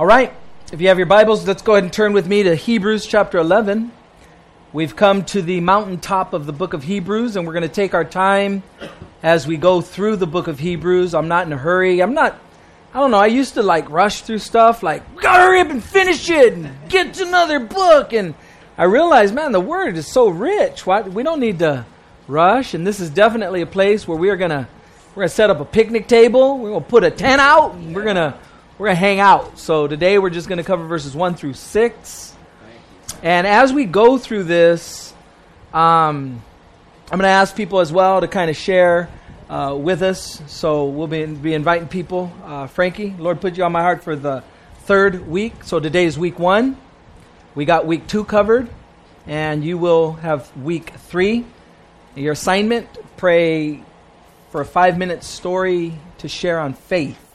All right, if you have your Bibles, let's go ahead and turn with me to Hebrews chapter 11. We've come to the mountaintop of the book of Hebrews, and we're going to take our time as we go through the book of Hebrews. I'm not in a hurry. I'm not, I don't know, I used to like rush through stuff, like, gotta hurry up and finish it and get to another book. And I realized, man, the word is so rich. Why, we don't need to rush, and this is definitely a place where we are going to we're going to set up a picnic table. We're going to put a tent out. We're going to we're going to hang out. So today we're just going to cover verses 1 through 6. And as we go through this, um, I'm going to ask people as well to kind of share uh, with us. So we'll be, be inviting people. Uh, Frankie, Lord put you on my heart for the third week. So today is week one. We got week two covered, and you will have week three. Your assignment pray for a five minute story to share on faith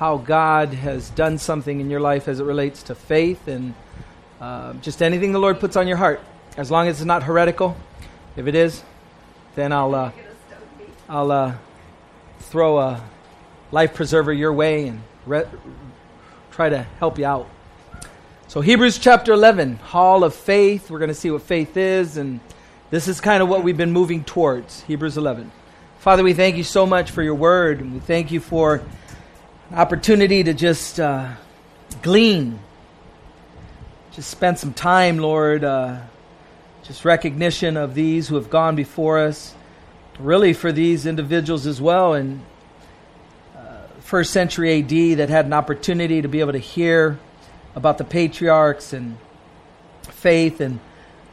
how God has done something in your life as it relates to faith and uh, just anything the Lord puts on your heart. As long as it's not heretical. If it is, then I'll, uh, I'll uh, throw a life preserver your way and re- try to help you out. So, Hebrews chapter 11, Hall of Faith. We're going to see what faith is, and this is kind of what we've been moving towards. Hebrews 11. Father, we thank you so much for your word, and we thank you for opportunity to just uh, glean, just spend some time, Lord, uh, just recognition of these who have gone before us, really for these individuals as well in uh, first century AD that had an opportunity to be able to hear about the patriarchs and faith and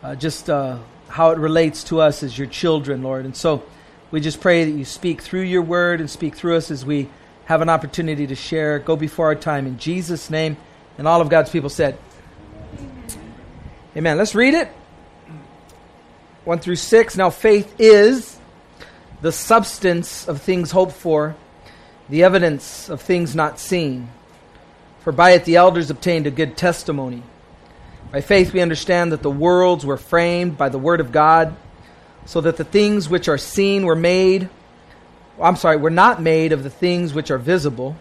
uh, just uh, how it relates to us as your children, Lord. And so we just pray that you speak through your word and speak through us as we have an opportunity to share. Go before our time in Jesus' name. And all of God's people said, Amen. Let's read it. 1 through 6. Now, faith is the substance of things hoped for, the evidence of things not seen. For by it the elders obtained a good testimony. By faith we understand that the worlds were framed by the word of God, so that the things which are seen were made I'm sorry, were not made of the things which are visible.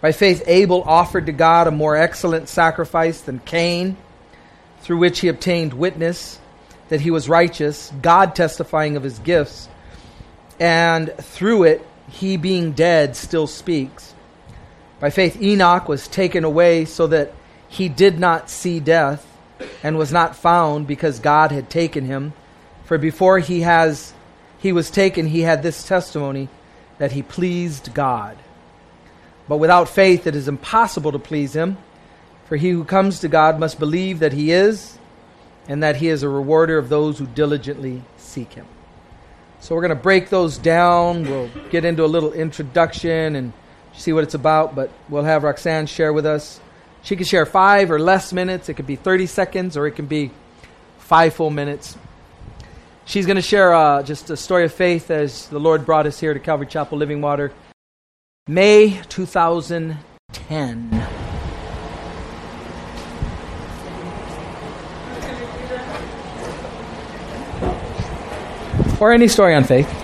By faith, Abel offered to God a more excellent sacrifice than Cain, through which he obtained witness that he was righteous, God testifying of his gifts, and through it, he being dead still speaks. By faith, Enoch was taken away so that he did not see death and was not found because God had taken him. For before he has he was taken, he had this testimony that he pleased God. But without faith, it is impossible to please him. For he who comes to God must believe that he is, and that he is a rewarder of those who diligently seek him. So we're going to break those down. We'll get into a little introduction and see what it's about, but we'll have Roxanne share with us. She can share five or less minutes. It could be 30 seconds or it can be five full minutes. She's going to share uh, just a story of faith as the Lord brought us here to Calvary Chapel Living Water. May 2010. Or any story on faith.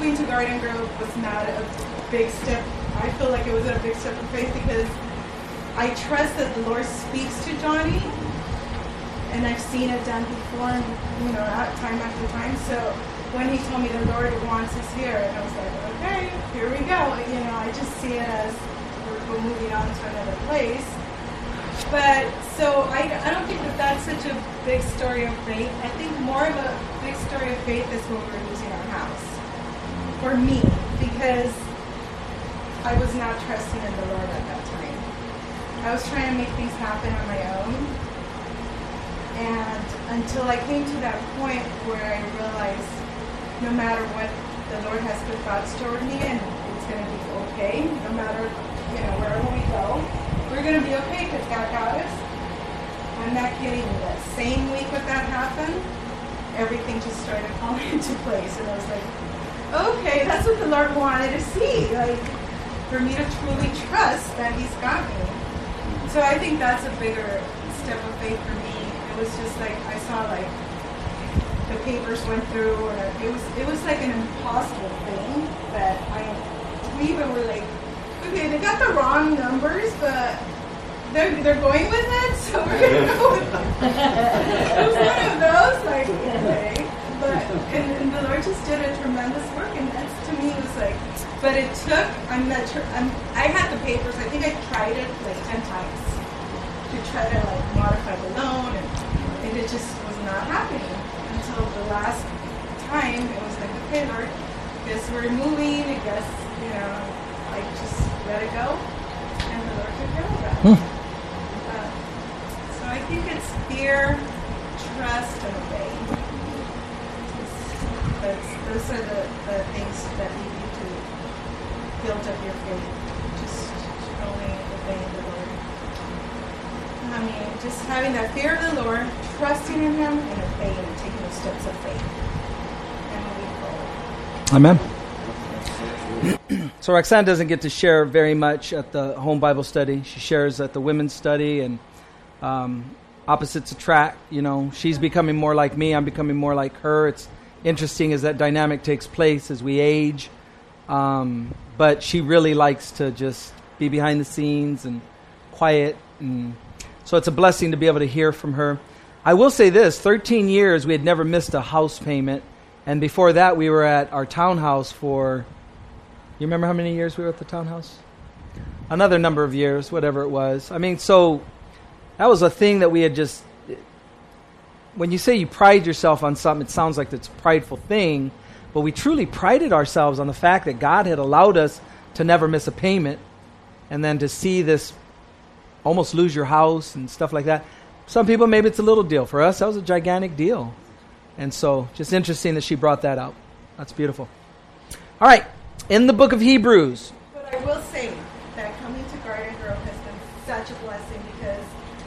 moving to Garden Grove was not a big step I feel like it was a big step of faith because I trust that the Lord speaks to Johnny, and I've seen it done before, you know, time after time. So when he told me the Lord wants us here, and I was like, okay, here we go. You know, I just see it as we're moving on to another place. But so I, I don't think that that's such a big story of faith. I think more of a big story of faith is when we were losing our house. For me, because I was not trusting in the Lord at that time. I was trying to make things happen on my own. And until I came to that point where I realized no matter what the Lord has good thoughts toward me and it's going to be okay, no matter, you know, wherever we go, we're going to be okay because God got us. I'm not kidding you. That same week that that happened, everything just started falling into place. And I was like, okay, that's what the Lord wanted to see. Like, for me to truly trust that He's got me. So I think that's a bigger step of faith for me. It was just like, I saw like, the papers went through, or it was, it was like an impossible thing that I, we even were like, okay, they got the wrong numbers, but they're, they're going with it, so we're going to go with it. it was one of those, like, okay. But, and, and the Lord just did a tremendous work, and that's to me was like, but it took, I'm not sure, I'm, I had the papers, I think I tried it like 10 times to try to like modify the loan, and, and it just was not happening until the last time it was like, okay, Lord, guess we're moving, I guess, you know, like just let it go, and the Lord took care of that. Hmm. Uh, so I think it's fear, trust, and faith. Those are the, the things that lead you to build up your faith. Just only obeying the Lord. I mean, just having that fear of the Lord, trusting in Him, and obeying and taking those steps of faith. And moving forward. Amen. So Roxanne doesn't get to share very much at the home Bible study. She shares at the women's study, and um, opposites attract. You know, she's becoming more like me. I'm becoming more like her. It's interesting as that dynamic takes place as we age. Um, but she really likes to just be behind the scenes and quiet, and so it's a blessing to be able to hear from her. I will say this: 13 years we had never missed a house payment, and before that we were at our townhouse for. You remember how many years we were at the townhouse? Another number of years, whatever it was. I mean, so that was a thing that we had just. When you say you pride yourself on something, it sounds like it's a prideful thing, but we truly prided ourselves on the fact that God had allowed us to never miss a payment, and then to see this almost lose your house and stuff like that. Some people, maybe it's a little deal. For us, that was a gigantic deal. And so, just interesting that she brought that out. That's beautiful. All right, in the book of Hebrews. But I will say that coming to Garden Grove has been such a blessing because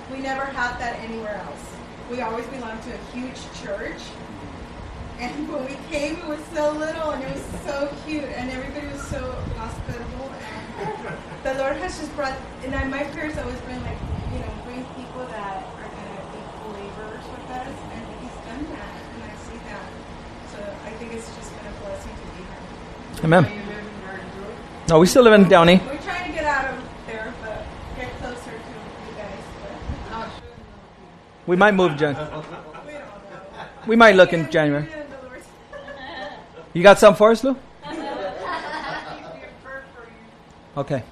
we never had that anywhere else. We always belonged to a huge church. And when we came, it was so little and it was so cute and everybody was so hospitable. And the Lord has just brought, and I, my prayers always been like, you know, bring people that are going to be believers with us. And He's done that. And I see that. So I think it's just been a blessing to be here. Amen. No, we still live in Downey. We're trying to get out of there, but get closer to you guys. But We might move, Jen. we don't know. We might look in January. You got something for us, Lou? Okay.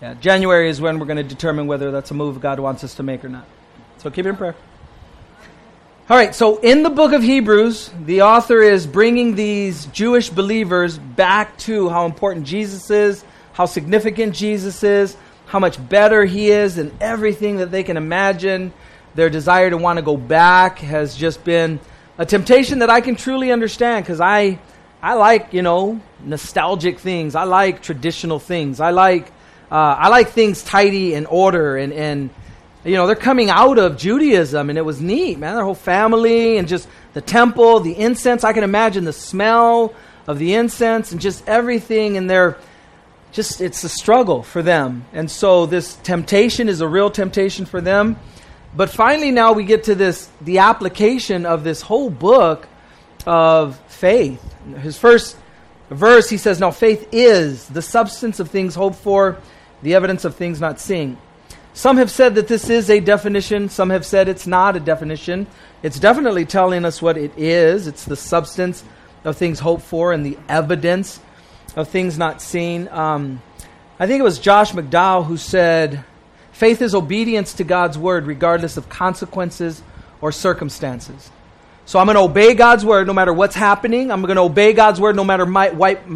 Yeah, January is when we're going to determine whether that's a move God wants us to make or not. So keep it in prayer. All right, so in the book of Hebrews, the author is bringing these Jewish believers back to how important Jesus is, how significant Jesus is, how much better he is than everything that they can imagine. Their desire to want to go back has just been a temptation that I can truly understand because I, I like, you know, nostalgic things. I like traditional things. I like, uh, I like things tidy and order and, and, you know, they're coming out of Judaism and it was neat, man. Their whole family and just the temple, the incense. I can imagine the smell of the incense and just everything and they're just, it's a struggle for them. And so this temptation is a real temptation for them. But finally, now we get to this the application of this whole book of faith. His first verse, he says, Now faith is the substance of things hoped for, the evidence of things not seen. Some have said that this is a definition, some have said it's not a definition. It's definitely telling us what it is. It's the substance of things hoped for and the evidence of things not seen. Um, I think it was Josh McDowell who said, Faith is obedience to God's word, regardless of consequences or circumstances. So I'm going to obey God's word no matter what's happening. I'm going to obey God's word no matter what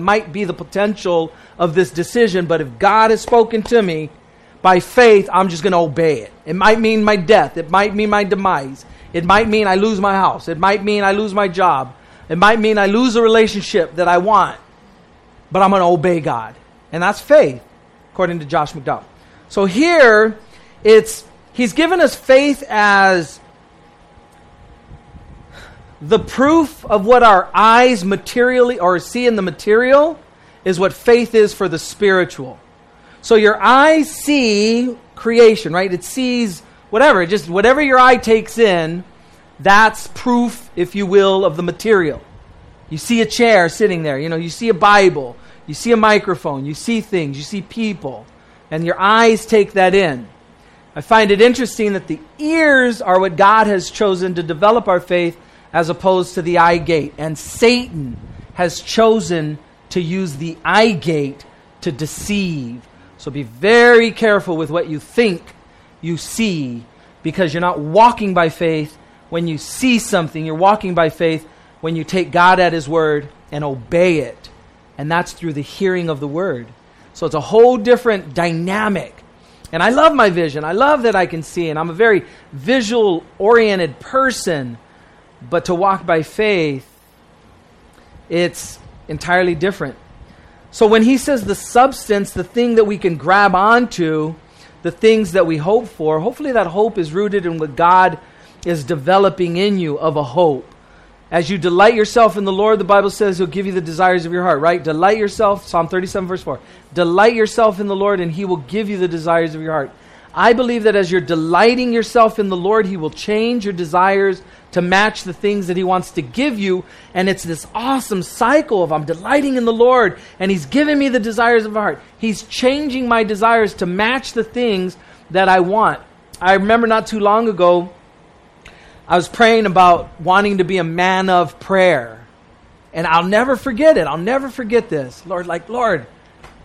might be the potential of this decision. But if God has spoken to me by faith, I'm just going to obey it. It might mean my death. It might mean my demise. It might mean I lose my house. It might mean I lose my job. It might mean I lose a relationship that I want. But I'm going to obey God. And that's faith, according to Josh McDowell. So here, it's he's given us faith as the proof of what our eyes materially or see in the material is what faith is for the spiritual. So your eyes see creation, right? It sees whatever, just whatever your eye takes in, that's proof, if you will, of the material. You see a chair sitting there, you know, you see a Bible, you see a microphone, you see things, you see people, and your eyes take that in. I find it interesting that the ears are what God has chosen to develop our faith as opposed to the eye gate. And Satan has chosen to use the eye gate to deceive. So be very careful with what you think you see because you're not walking by faith when you see something. You're walking by faith when you take God at His word and obey it. And that's through the hearing of the word. So it's a whole different dynamic. And I love my vision. I love that I can see, and I'm a very visual oriented person. But to walk by faith, it's entirely different. So when he says the substance, the thing that we can grab onto, the things that we hope for, hopefully that hope is rooted in what God is developing in you of a hope. As you delight yourself in the Lord, the Bible says he'll give you the desires of your heart, right? Delight yourself, Psalm 37, verse 4. Delight yourself in the Lord, and he will give you the desires of your heart. I believe that as you're delighting yourself in the Lord, He will change your desires to match the things that He wants to give you. And it's this awesome cycle of I'm delighting in the Lord, and He's giving me the desires of my heart. He's changing my desires to match the things that I want. I remember not too long ago, I was praying about wanting to be a man of prayer. And I'll never forget it. I'll never forget this. Lord, like, Lord,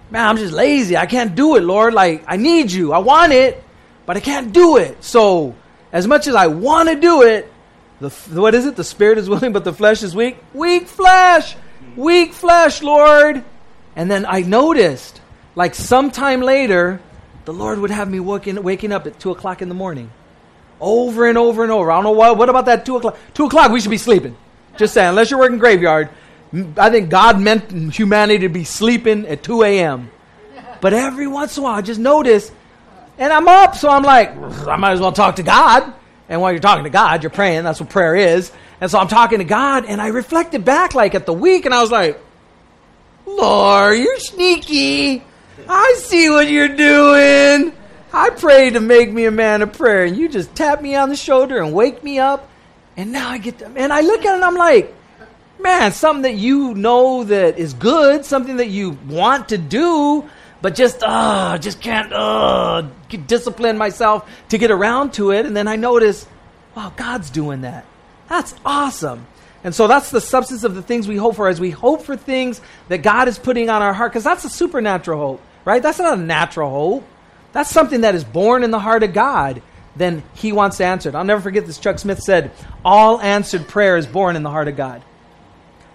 man, I'm just lazy. I can't do it, Lord. Like, I need you. I want it, but I can't do it. So, as much as I want to do it, the, what is it? The spirit is willing, but the flesh is weak. Weak flesh! Weak flesh, Lord! And then I noticed, like sometime later, the Lord would have me waking, waking up at 2 o'clock in the morning. Over and over and over. I don't know what. What about that 2 o'clock? 2 o'clock, we should be sleeping. Just saying, unless you're working graveyard, I think God meant humanity to be sleeping at 2 a.m. But every once in a while, I just notice, and I'm up, so I'm like, I might as well talk to God. And while you're talking to God, you're praying. That's what prayer is. And so I'm talking to God, and I reflected back like at the week, and I was like, Lord, you're sneaky. I see what you're doing. I prayed to make me a man of prayer, and you just tap me on the shoulder and wake me up. And now I get to, and I look at it and I'm like, man, something that you know that is good, something that you want to do, but just uh just can't uh discipline myself to get around to it. And then I notice, wow, God's doing that. That's awesome. And so that's the substance of the things we hope for as we hope for things that God is putting on our heart, because that's a supernatural hope, right? That's not a natural hope. That's something that is born in the heart of God. Then He wants answered. I'll never forget this. Chuck Smith said, All answered prayer is born in the heart of God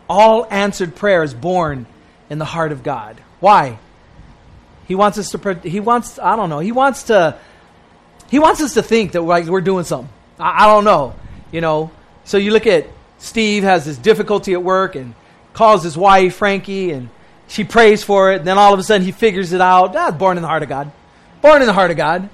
all answered prayer is born in the heart of God. Why? He wants us to. He wants. I don't know. He wants to. He wants us to think that like we're doing something. I, I don't know. You know. So you look at Steve has this difficulty at work and calls his wife Frankie and she prays for it. And then all of a sudden he figures it out. Ah, born in the heart of God. Born in the heart of God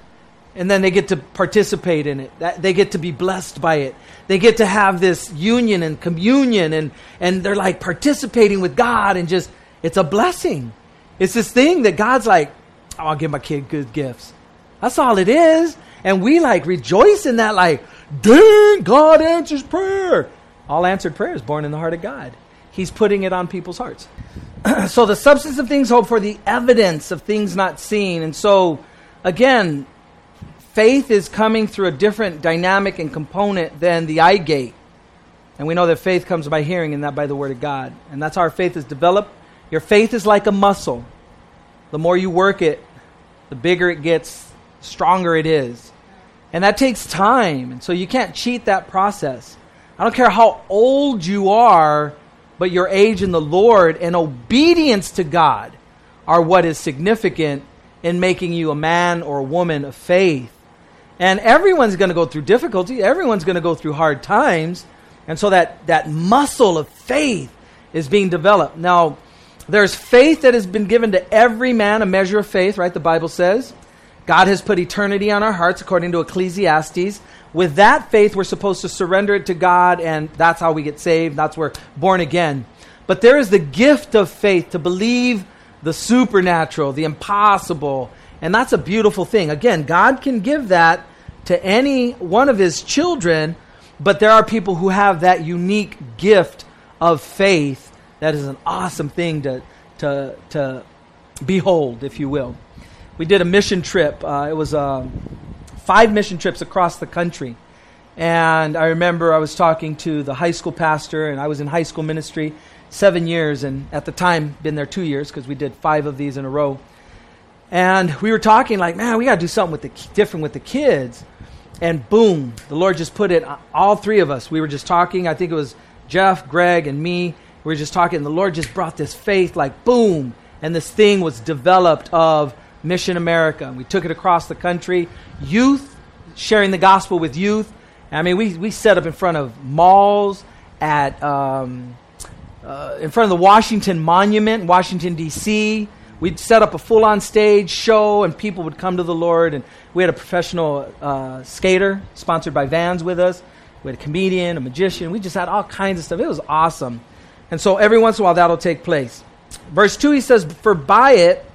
and then they get to participate in it. They get to be blessed by it. They get to have this union and communion, and, and they're like participating with God, and just, it's a blessing. It's this thing that God's like, oh, I'll give my kid good gifts. That's all it is. And we like rejoice in that, like, dang, God answers prayer. All answered prayer is born in the heart of God. He's putting it on people's hearts. so the substance of things hoped for, the evidence of things not seen. And so, again, faith is coming through a different dynamic and component than the eye gate. And we know that faith comes by hearing and not by the word of God. And that's how our faith is developed. Your faith is like a muscle. The more you work it, the bigger it gets, stronger it is. And that takes time. And so you can't cheat that process. I don't care how old you are, but your age in the Lord and obedience to God are what is significant in making you a man or a woman of faith. And everyone's going to go through difficulty, everyone's going to go through hard times. And so that, that muscle of faith is being developed. Now, there's faith that has been given to every man, a measure of faith, right? The Bible says. God has put eternity on our hearts, according to Ecclesiastes. With that faith, we're supposed to surrender it to God, and that's how we get saved. That's where born again. But there is the gift of faith to believe the supernatural, the impossible, and that's a beautiful thing. Again, God can give that to any one of his children, but there are people who have that unique gift of faith that is an awesome thing to, to, to behold, if you will we did a mission trip. Uh, it was uh, five mission trips across the country. And I remember I was talking to the high school pastor, and I was in high school ministry seven years, and at the time, been there two years because we did five of these in a row. And we were talking like, man, we got to do something with the different with the kids. And boom, the Lord just put it. All three of us. We were just talking. I think it was Jeff, Greg, and me. We were just talking. And the Lord just brought this faith, like boom, and this thing was developed of Mission America. We took it across the country. Youth, sharing the gospel with youth. I mean, we, we set up in front of malls, at um, uh, in front of the Washington Monument, Washington, D.C. We'd set up a full on stage show, and people would come to the Lord. And we had a professional uh, skater sponsored by Vans with us. We had a comedian, a magician. We just had all kinds of stuff. It was awesome. And so every once in a while, that'll take place. Verse 2, he says, For by it,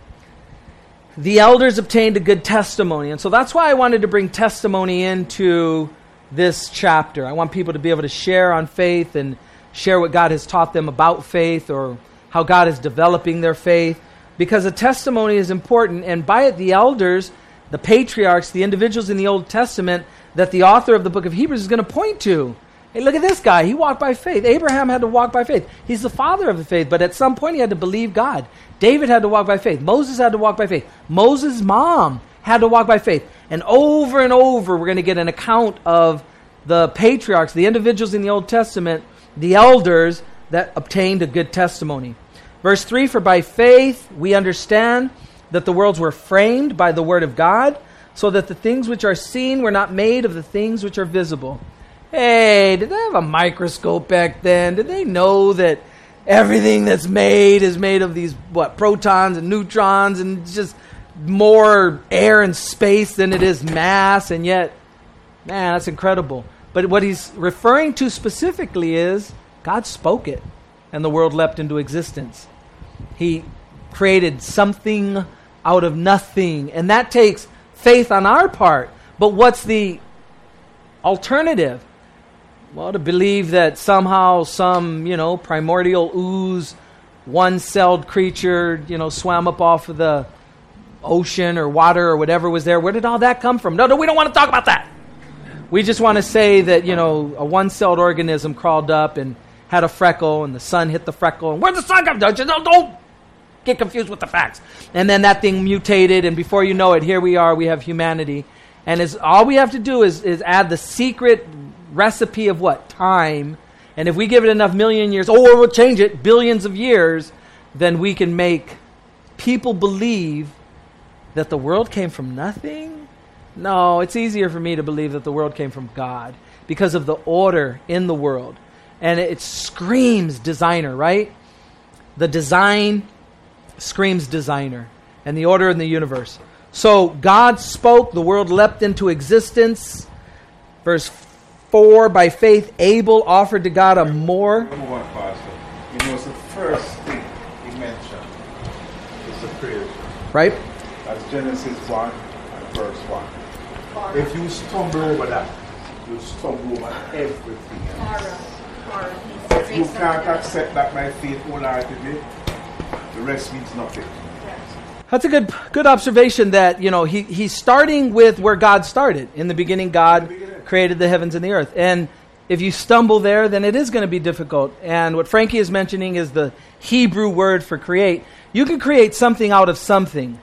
the elders obtained a good testimony. And so that's why I wanted to bring testimony into this chapter. I want people to be able to share on faith and share what God has taught them about faith or how God is developing their faith. Because a testimony is important, and by it, the elders, the patriarchs, the individuals in the Old Testament that the author of the book of Hebrews is going to point to. Hey, look at this guy. He walked by faith. Abraham had to walk by faith. He's the father of the faith, but at some point he had to believe God. David had to walk by faith. Moses had to walk by faith. Moses' mom had to walk by faith. And over and over, we're going to get an account of the patriarchs, the individuals in the Old Testament, the elders that obtained a good testimony. Verse 3 For by faith we understand that the worlds were framed by the word of God, so that the things which are seen were not made of the things which are visible. Hey, did they have a microscope back then? Did they know that everything that's made is made of these what protons and neutrons and just more air and space than it is mass and yet man that's incredible but what he's referring to specifically is god spoke it and the world leapt into existence he created something out of nothing and that takes faith on our part but what's the alternative well, to believe that somehow some, you know, primordial ooze, one celled creature, you know, swam up off of the ocean or water or whatever was there. Where did all that come from? No, no, we don't want to talk about that. We just want to say that, you know, a one celled organism crawled up and had a freckle and the sun hit the freckle. And where'd the sun come from? Don't, don't get confused with the facts. And then that thing mutated, and before you know it, here we are, we have humanity. And is all we have to do is, is add the secret recipe of what? Time. And if we give it enough million years, or we'll change it, billions of years, then we can make people believe that the world came from nothing? No, it's easier for me to believe that the world came from God because of the order in the world. And it screams designer, right? The design screams designer and the order in the universe. So God spoke, the world leapt into existence. Verse 4 by faith Abel offered to God a more. Number one, Pastor. You know, it's the first thing he mentioned. It's the creation. Right? That's Genesis 1 and verse 1. If you stumble over that, you stumble over everything else. if you can't accept that by faith wholeheartedly, the rest means nothing. That's a good good observation that, you know, he, he's starting with where God started. In the beginning, God created the heavens and the earth. And if you stumble there, then it is going to be difficult. And what Frankie is mentioning is the Hebrew word for create. You can create something out of something.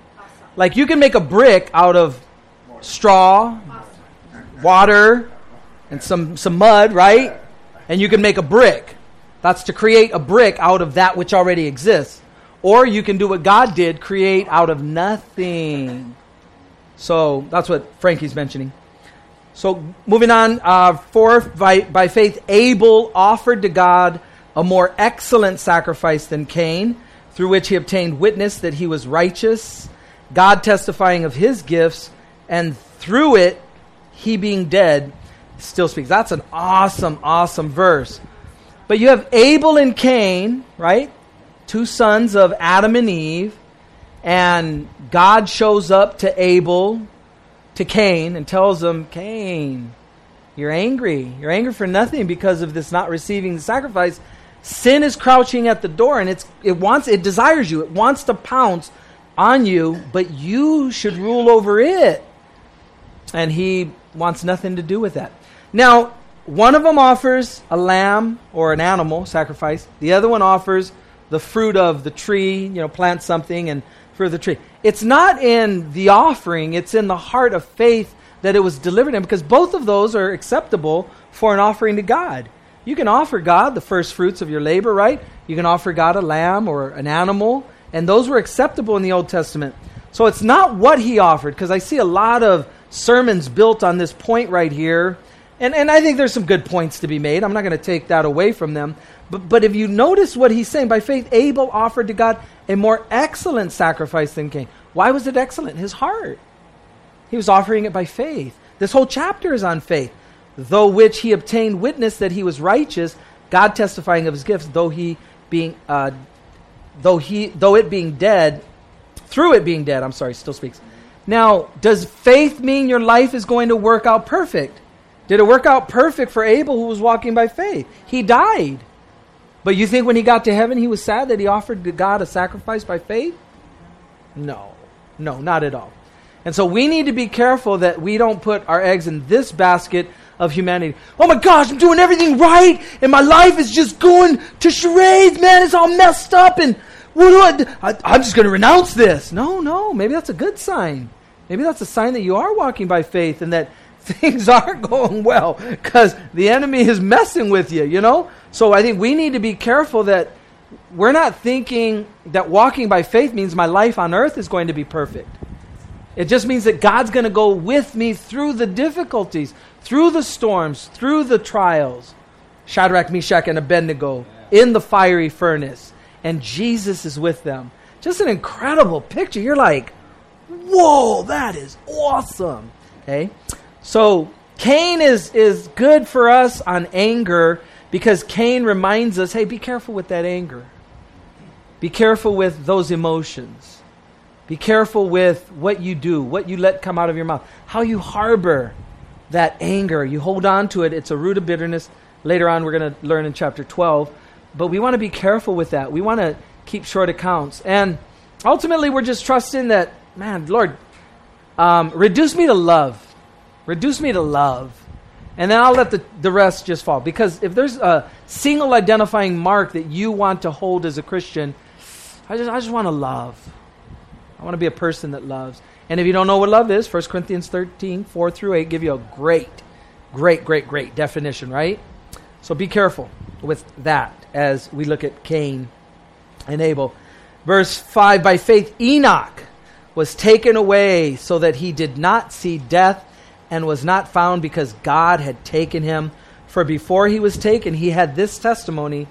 Like you can make a brick out of straw, water, and some, some mud, right? And you can make a brick. That's to create a brick out of that which already exists. Or you can do what God did, create out of nothing. So that's what Frankie's mentioning. So moving on, uh, fourth, by, by faith, Abel offered to God a more excellent sacrifice than Cain, through which he obtained witness that he was righteous, God testifying of his gifts, and through it, he being dead still speaks. That's an awesome, awesome verse. But you have Abel and Cain, right? Two sons of Adam and Eve, and God shows up to Abel, to Cain, and tells him, Cain, you're angry. You're angry for nothing because of this not receiving the sacrifice. Sin is crouching at the door, and it's, it wants, it desires you. It wants to pounce on you, but you should rule over it. And he wants nothing to do with that. Now, one of them offers a lamb or an animal sacrifice. The other one offers the fruit of the tree, you know, plant something and fruit of the tree. It's not in the offering, it's in the heart of faith that it was delivered in because both of those are acceptable for an offering to God. You can offer God the first fruits of your labor, right? You can offer God a lamb or an animal, and those were acceptable in the Old Testament. So it's not what he offered, because I see a lot of sermons built on this point right here. And, and I think there's some good points to be made. I'm not going to take that away from them. But, but if you notice what he's saying, by faith, Abel offered to God a more excellent sacrifice than Cain. Why was it excellent? His heart. He was offering it by faith. This whole chapter is on faith. Though which he obtained witness that he was righteous, God testifying of his gifts, though he being, uh, though he, though it being dead, through it being dead. I'm sorry, still speaks. Now, does faith mean your life is going to work out perfect? Did it work out perfect for Abel who was walking by faith? He died. But you think when he got to heaven, he was sad that he offered to God a sacrifice by faith? No, no, not at all. And so we need to be careful that we don't put our eggs in this basket of humanity. Oh my gosh, I'm doing everything right, and my life is just going to charades, man. It's all messed up, and what do I, I, I'm just going to renounce this. No, no, maybe that's a good sign. Maybe that's a sign that you are walking by faith and that things aren't going well because the enemy is messing with you, you know? So I think we need to be careful that we're not thinking that walking by faith means my life on earth is going to be perfect. It just means that God's going to go with me through the difficulties, through the storms, through the trials. Shadrach, Meshach, and Abednego in the fiery furnace. And Jesus is with them. Just an incredible picture. You're like, whoa, that is awesome. Okay? So Cain is, is good for us on anger because Cain reminds us hey, be careful with that anger. Be careful with those emotions. Be careful with what you do, what you let come out of your mouth, how you harbor that anger. You hold on to it, it's a root of bitterness. Later on, we're going to learn in chapter 12. But we want to be careful with that. We want to keep short accounts. And ultimately, we're just trusting that, man, Lord, um, reduce me to love. Reduce me to love. And then I'll let the, the rest just fall. Because if there's a single identifying mark that you want to hold as a Christian, I just, I just want to love. I want to be a person that loves. And if you don't know what love is, 1 Corinthians 13, 4 through 8 give you a great, great, great, great definition, right? So be careful with that as we look at Cain and Abel. Verse 5 By faith, Enoch was taken away so that he did not see death and was not found because God had taken him. For before he was taken, he had this testimony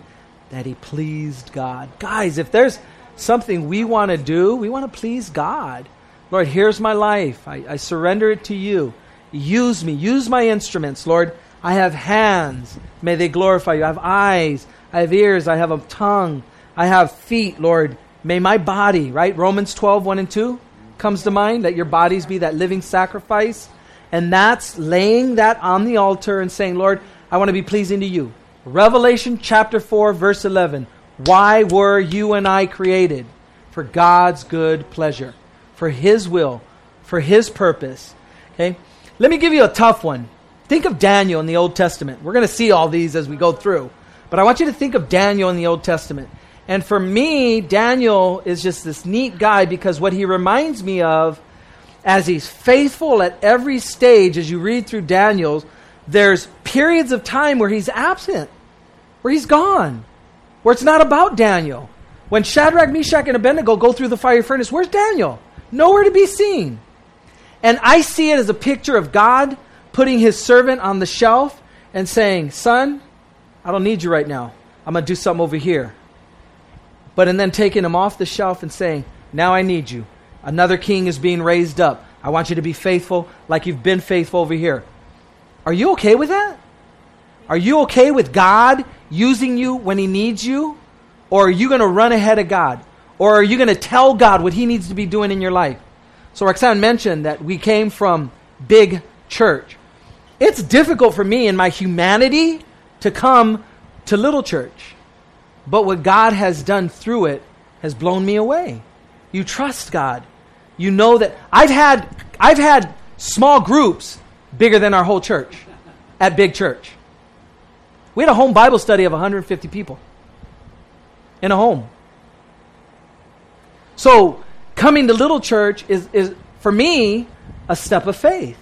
that he pleased God. Guys, if there's something we want to do, we want to please God. Lord, here's my life. I, I surrender it to you. Use me. Use my instruments, Lord. I have hands. May they glorify you. I have eyes. I have ears. I have a tongue. I have feet, Lord. May my body, right? Romans 12, 1 and 2 comes to mind. Let your bodies be that living sacrifice and that's laying that on the altar and saying, Lord, I want to be pleasing to you. Revelation chapter 4, verse 11. Why were you and I created? For God's good pleasure, for His will, for His purpose. Okay? Let me give you a tough one. Think of Daniel in the Old Testament. We're going to see all these as we go through. But I want you to think of Daniel in the Old Testament. And for me, Daniel is just this neat guy because what he reminds me of, as he's faithful at every stage, as you read through Daniel's, there's periods of time where he's absent, where he's gone, where it's not about Daniel. When Shadrach, Meshach, and Abednego go through the fire furnace, where's Daniel? Nowhere to be seen. And I see it as a picture of God putting his servant on the shelf and saying, Son, I don't need you right now. I'm going to do something over here. But and then taking him off the shelf and saying, Now I need you. Another king is being raised up. I want you to be faithful like you've been faithful over here. Are you okay with that? Are you okay with God using you when He needs you? Or are you going to run ahead of God? Or are you going to tell God what He needs to be doing in your life? So Roxanne mentioned that we came from big church. It's difficult for me in my humanity to come to little church. But what God has done through it has blown me away. You trust God. You know that I've had I've had small groups bigger than our whole church at big church. We had a home Bible study of 150 people in a home. So coming to little church is, is for me a step of faith.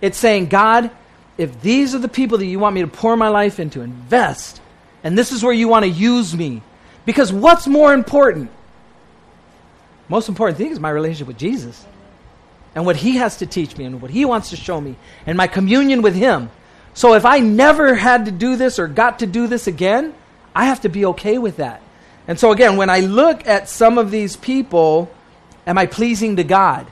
It's saying, God, if these are the people that you want me to pour my life into, invest, and this is where you want to use me. Because what's more important? Most important thing is my relationship with Jesus and what he has to teach me and what he wants to show me and my communion with him. So if I never had to do this or got to do this again, I have to be okay with that. And so again, when I look at some of these people, am I pleasing to God?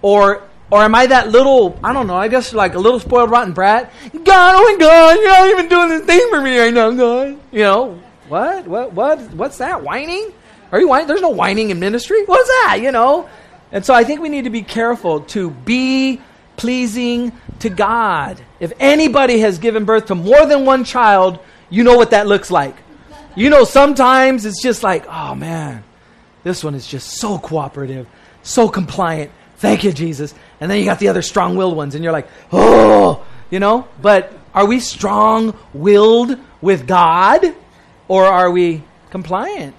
Or or am I that little, I don't know, I guess like a little spoiled rotten brat? God, oh my God, you're not even doing this thing for me right now, God. You know, what? What? What? What's that? Whining? Are you whining? There's no whining in ministry. What's that? You know? And so I think we need to be careful to be pleasing to God. If anybody has given birth to more than one child, you know what that looks like. You know, sometimes it's just like, oh man, this one is just so cooperative, so compliant. Thank you, Jesus. And then you got the other strong willed ones, and you're like, oh, you know? But are we strong willed with God, or are we compliant?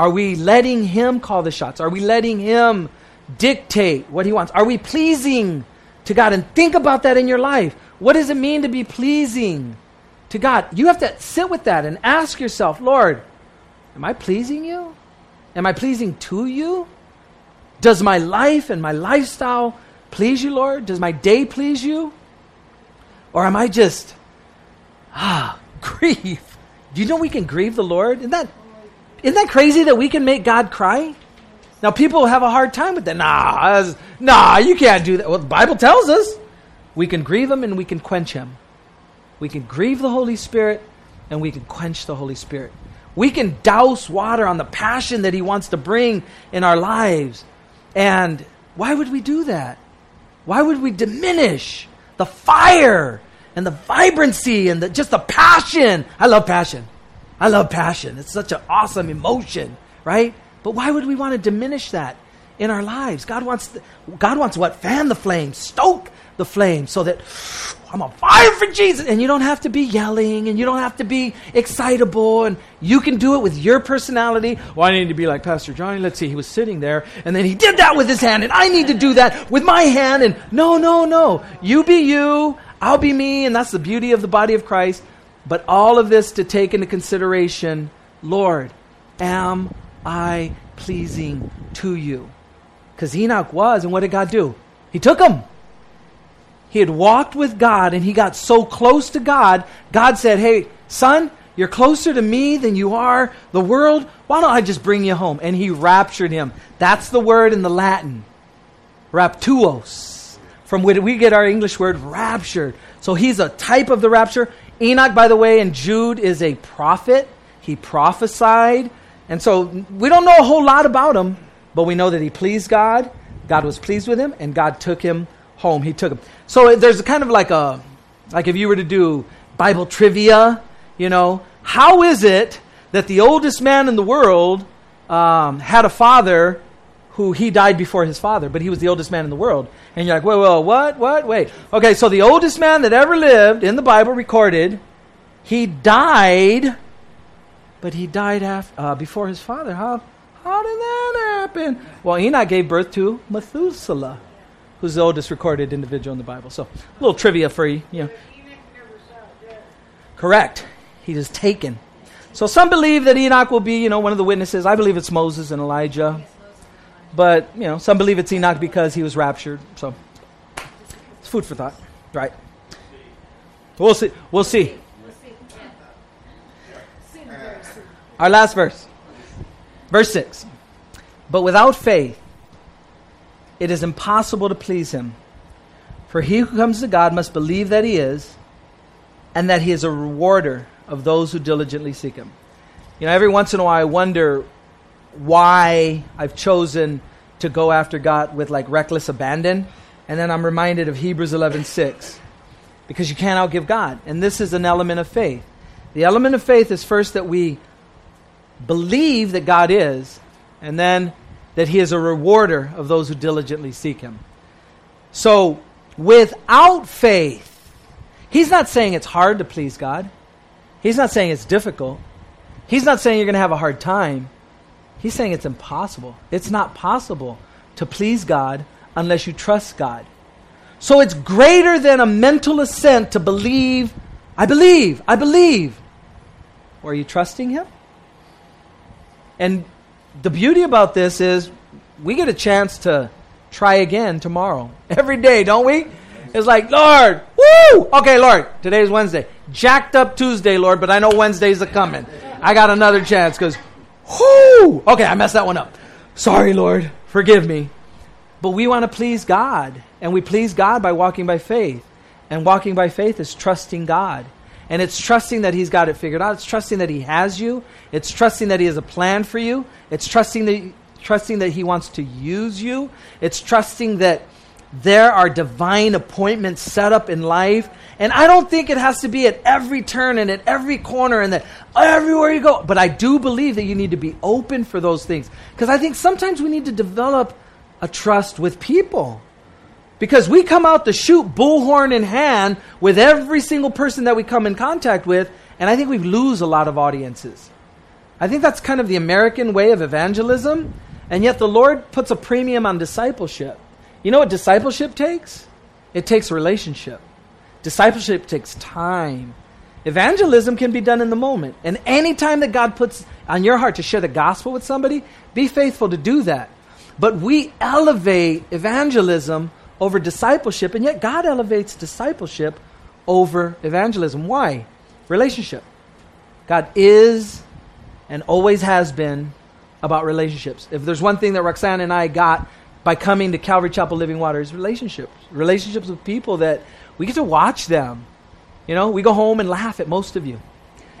Are we letting Him call the shots? Are we letting Him dictate what He wants? Are we pleasing to God? And think about that in your life. What does it mean to be pleasing to God? You have to sit with that and ask yourself, Lord, am I pleasing you? Am I pleasing to you? Does my life and my lifestyle please you, Lord? Does my day please you? Or am I just, ah, grief? Do you know we can grieve the Lord? Isn't that, isn't that crazy that we can make God cry? Now, people have a hard time with that. Nah, nah, you can't do that. Well, the Bible tells us we can grieve Him and we can quench Him. We can grieve the Holy Spirit and we can quench the Holy Spirit. We can douse water on the passion that He wants to bring in our lives. And why would we do that? Why would we diminish the fire and the vibrancy and the, just the passion? I love passion. I love passion. It's such an awesome emotion, right? But why would we want to diminish that in our lives? God wants, the, God wants what? Fan the flame, stoke the flame, so that I'm on fire for Jesus. And you don't have to be yelling, and you don't have to be excitable, and you can do it with your personality. Well, I need to be like Pastor Johnny. Let's see, he was sitting there, and then he did that with his hand, and I need to do that with my hand. And no, no, no. You be you, I'll be me, and that's the beauty of the body of Christ. But all of this to take into consideration, Lord, am I pleasing to you? Because Enoch was, and what did God do? He took him. He had walked with God and he got so close to God, God said, Hey, son, you're closer to me than you are the world. Why don't I just bring you home? And he raptured him. That's the word in the Latin, raptuos, from which we get our English word raptured. So he's a type of the rapture. Enoch, by the way, and Jude is a prophet. He prophesied. And so we don't know a whole lot about him, but we know that he pleased God. God was pleased with him, and God took him home. He took him. So there's kind of like a, like if you were to do Bible trivia, You know, how is it that the oldest man in the world um, had a father who he died before his father, but he was the oldest man in the world? And you're like, wait, wait, what, what, wait. Okay, so the oldest man that ever lived in the Bible recorded, he died, but he died af- uh, before his father. How, how did that happen? Well, Enoch gave birth to Methuselah, who's the oldest recorded individual in the Bible. So, a little trivia for you. you know. Correct. He is taken. So some believe that Enoch will be, you know, one of the witnesses. I believe it's Moses and Elijah. But, you know, some believe it's Enoch because he was raptured. So it's food for thought, right? We'll see. We'll see. Our last verse. Verse 6. But without faith, it is impossible to please him. For he who comes to God must believe that he is, and that he is a rewarder of those who diligently seek him. You know, every once in a while I wonder why I've chosen to go after God with like reckless abandon, and then I'm reminded of Hebrews 11:6. Because you can't outgive God, and this is an element of faith. The element of faith is first that we believe that God is, and then that he is a rewarder of those who diligently seek him. So, without faith, he's not saying it's hard to please God. He's not saying it's difficult. He's not saying you're going to have a hard time. He's saying it's impossible. It's not possible to please God unless you trust God. So it's greater than a mental assent to believe, I believe, I believe. Or are you trusting Him? And the beauty about this is we get a chance to try again tomorrow. Every day, don't we? It's like, Lord, woo! Okay, Lord, today's Wednesday. Jacked up Tuesday, Lord, but I know Wednesdays are coming. I got another chance because, whoo! Okay, I messed that one up. Sorry, Lord, forgive me. But we want to please God, and we please God by walking by faith. And walking by faith is trusting God. And it's trusting that He's got it figured out. It's trusting that He has you. It's trusting that He has a plan for you. It's trusting that, trusting that He wants to use you. It's trusting that there are divine appointments set up in life. And I don't think it has to be at every turn and at every corner and that everywhere you go. But I do believe that you need to be open for those things. Because I think sometimes we need to develop a trust with people. Because we come out the chute bullhorn in hand with every single person that we come in contact with, and I think we lose a lot of audiences. I think that's kind of the American way of evangelism, and yet the Lord puts a premium on discipleship. You know what discipleship takes? It takes relationship. Discipleship takes time. Evangelism can be done in the moment. And any time that God puts on your heart to share the gospel with somebody, be faithful to do that. But we elevate evangelism over discipleship, and yet God elevates discipleship over evangelism. Why? Relationship. God is and always has been about relationships. If there's one thing that Roxanne and I got by coming to Calvary Chapel Living Water is relationships. Relationships with people that we get to watch them. You know, we go home and laugh at most of you.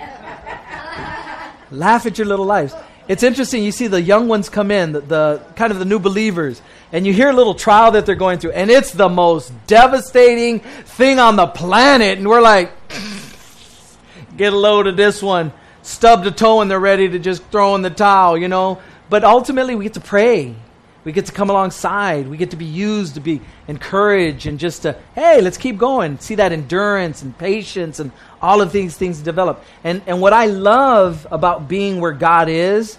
laugh at your little lives. It's interesting. You see the young ones come in, the, the, kind of the new believers, and you hear a little trial that they're going through, and it's the most devastating thing on the planet. And we're like, get a load of this one, stub the toe, and they're ready to just throw in the towel, you know. But ultimately, we get to pray. We get to come alongside. We get to be used to be encouraged and just to, hey, let's keep going. See that endurance and patience and all of these things develop. And, and what I love about being where God is,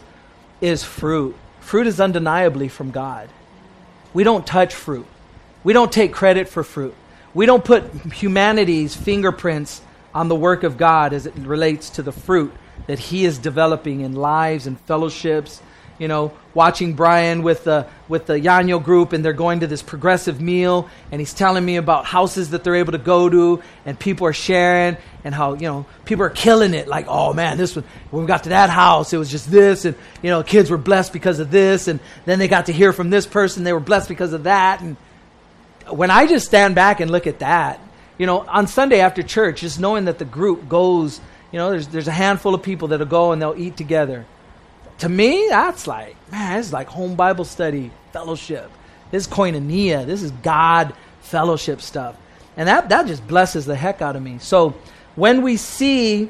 is fruit. Fruit is undeniably from God. We don't touch fruit. We don't take credit for fruit. We don't put humanity's fingerprints on the work of God as it relates to the fruit that He is developing in lives and fellowships you know, watching Brian with the with the Yanyo group, and they're going to this progressive meal, and he's telling me about houses that they're able to go to, and people are sharing, and how you know people are killing it. Like, oh man, this one when we got to that house, it was just this, and you know, kids were blessed because of this, and then they got to hear from this person, they were blessed because of that, and when I just stand back and look at that, you know, on Sunday after church, just knowing that the group goes, you know, there's there's a handful of people that'll go and they'll eat together to me, that's like, man, is like home Bible study, fellowship. This is koinonia. This is God fellowship stuff. And that, that just blesses the heck out of me. So when we see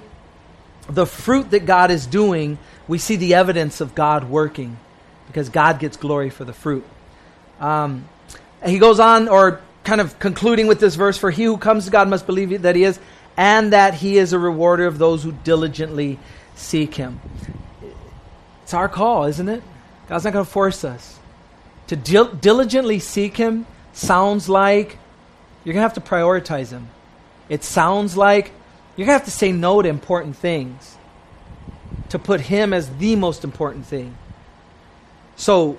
the fruit that God is doing, we see the evidence of God working because God gets glory for the fruit. Um, he goes on, or kind of concluding with this verse For he who comes to God must believe that he is, and that he is a rewarder of those who diligently seek him. It's our call, isn't it? God's not going to force us. To dil- diligently seek him sounds like you're going to have to prioritize him. It sounds like you're going to have to say no to important things to put him as the most important thing. So,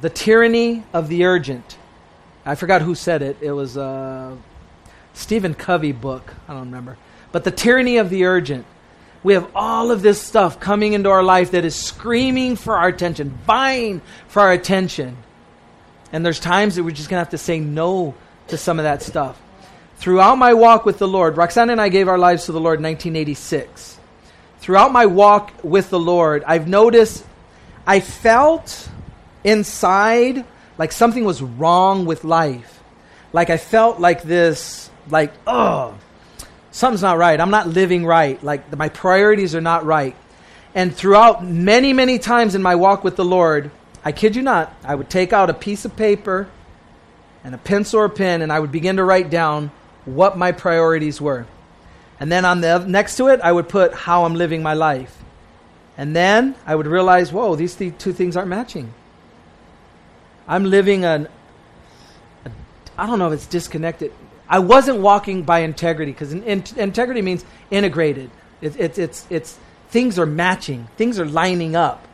the tyranny of the urgent. I forgot who said it. It was a Stephen Covey book. I don't remember. But the tyranny of the urgent. We have all of this stuff coming into our life that is screaming for our attention, vying for our attention. And there's times that we're just going to have to say no to some of that stuff. Throughout my walk with the Lord, Roxanne and I gave our lives to the Lord in 1986. Throughout my walk with the Lord, I've noticed I felt inside like something was wrong with life. Like I felt like this, like, oh, something's not right. I'm not living right. Like my priorities are not right. And throughout many, many times in my walk with the Lord, I kid you not, I would take out a piece of paper and a pencil or a pen and I would begin to write down what my priorities were. And then on the next to it, I would put how I'm living my life. And then I would realize, whoa, these th- two things aren't matching. I'm living an, a, I don't know if it's disconnected. I wasn't walking by integrity because in, in, integrity means integrated. It, it, it's, it's, things are matching, things are lining up.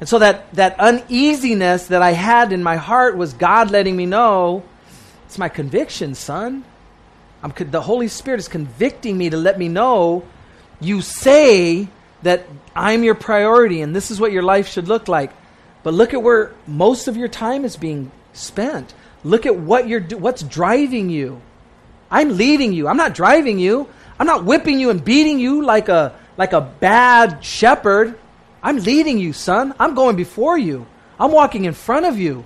And so that, that uneasiness that I had in my heart was God letting me know it's my conviction, son. I'm, the Holy Spirit is convicting me to let me know you say that I'm your priority and this is what your life should look like. But look at where most of your time is being spent. Look at what you're what's driving you. I'm leading you. I'm not driving you. I'm not whipping you and beating you like a like a bad shepherd. I'm leading you, son. I'm going before you. I'm walking in front of you.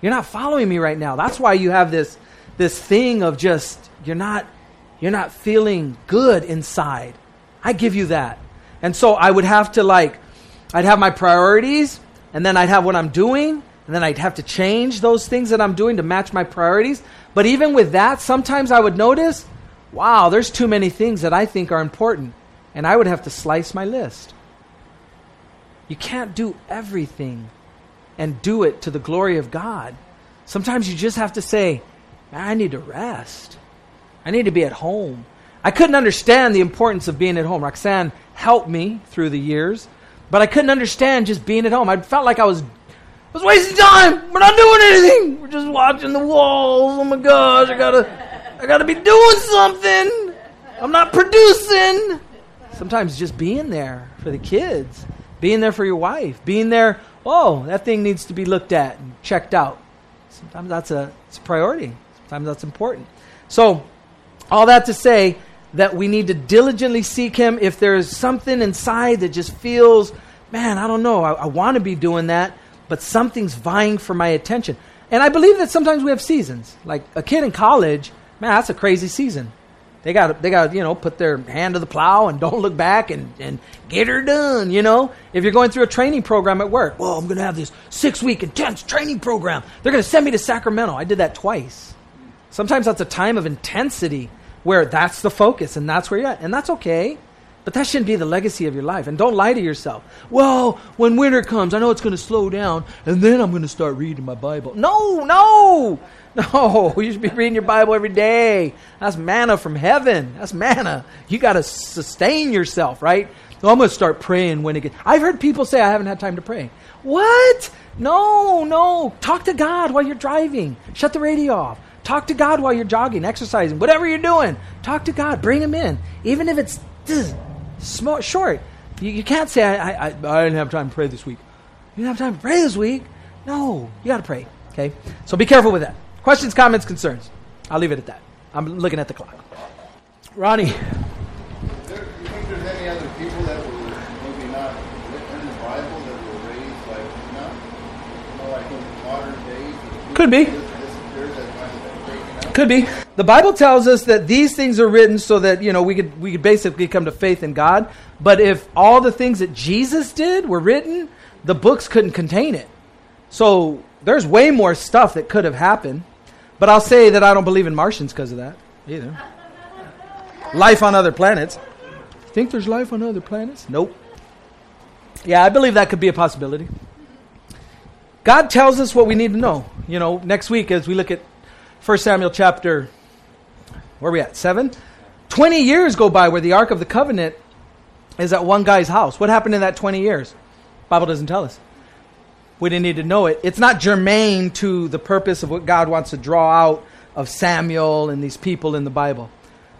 You're not following me right now. That's why you have this this thing of just you're not you're not feeling good inside. I give you that. And so I would have to like I'd have my priorities and then I'd have what I'm doing and then I'd have to change those things that I'm doing to match my priorities. But even with that, sometimes I would notice, wow, there's too many things that I think are important. And I would have to slice my list. You can't do everything and do it to the glory of God. Sometimes you just have to say, I need to rest. I need to be at home. I couldn't understand the importance of being at home. Roxanne helped me through the years, but I couldn't understand just being at home. I felt like I was was wasting time. We're not doing anything. We're just watching the walls. Oh my gosh, I gotta I gotta be doing something. I'm not producing. Sometimes just being there for the kids, being there for your wife, being there, oh, that thing needs to be looked at and checked out. Sometimes that's a, it's a priority. Sometimes that's important. So all that to say that we need to diligently seek Him if there is something inside that just feels, man, I don't know, I, I want to be doing that, but something's vying for my attention. And I believe that sometimes we have seasons. Like a kid in college, man, that's a crazy season. They got they got you know put their hand to the plow and don't look back and and get her done. You know, if you're going through a training program at work, well, I'm going to have this six week intense training program. They're going to send me to Sacramento. I did that twice. Sometimes that's a time of intensity where that's the focus and that's where you're at. And that's okay. But that shouldn't be the legacy of your life. And don't lie to yourself. Well, when winter comes, I know it's going to slow down, and then I'm going to start reading my Bible. No, no, no. You should be reading your Bible every day. That's manna from heaven. That's manna. You got to sustain yourself, right? So I'm going to start praying when it gets. I've heard people say I haven't had time to pray. What? No, no. Talk to God while you're driving. Shut the radio off. Talk to God while you're jogging, exercising, whatever you're doing. Talk to God. Bring Him in. Even if it's small, short. You, you can't say, I, I, I, didn't have time to pray this week. You didn't have time to pray this week? No, you got to pray. Okay? So be careful with that. Questions, comments, concerns? I'll leave it at that. I'm looking at the clock. Ronnie. There, you think there's any other people that were maybe not in the Bible that were raised like not, you know, like in modern days? Could be. Disappeared that might have been taken out? Could be. The Bible tells us that these things are written so that, you know, we could we could basically come to faith in God. But if all the things that Jesus did were written, the books couldn't contain it. So there's way more stuff that could have happened. But I'll say that I don't believe in Martians because of that either. Life on other planets. Think there's life on other planets? Nope. Yeah, I believe that could be a possibility. God tells us what we need to know. You know, next week as we look at 1 Samuel chapter, where are we at? 7? 20 years go by where the Ark of the Covenant is at one guy's house. What happened in that 20 years? Bible doesn't tell us. We didn't need to know it. It's not germane to the purpose of what God wants to draw out of Samuel and these people in the Bible.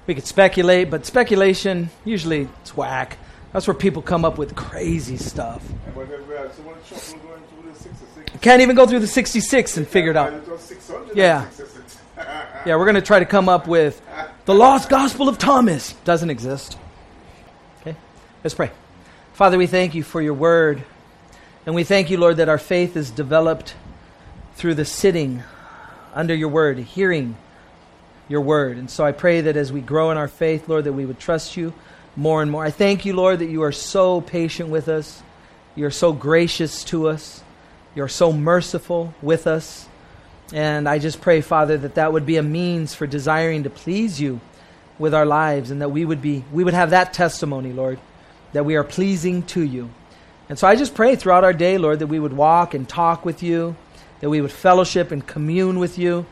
We could speculate, but speculation usually it's whack. That's where people come up with crazy stuff. Can't even go through the 66 and figure it out. Yeah. Yeah, we're going to try to come up with the lost gospel of Thomas. Doesn't exist. Okay? Let's pray. Father, we thank you for your word. And we thank you, Lord, that our faith is developed through the sitting under your word, hearing your word. And so I pray that as we grow in our faith, Lord, that we would trust you more and more. I thank you, Lord, that you are so patient with us. You're so gracious to us. You're so merciful with us. And I just pray, Father, that that would be a means for desiring to please you with our lives and that we would be we would have that testimony, Lord, that we are pleasing to you. And so I just pray throughout our day, Lord, that we would walk and talk with you, that we would fellowship and commune with you.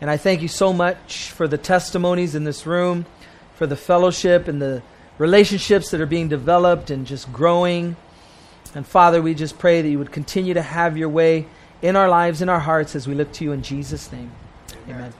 And I thank you so much for the testimonies in this room, for the fellowship and the relationships that are being developed and just growing. And Father, we just pray that you would continue to have your way in our lives, in our hearts, as we look to you in Jesus' name. Amen. Amen.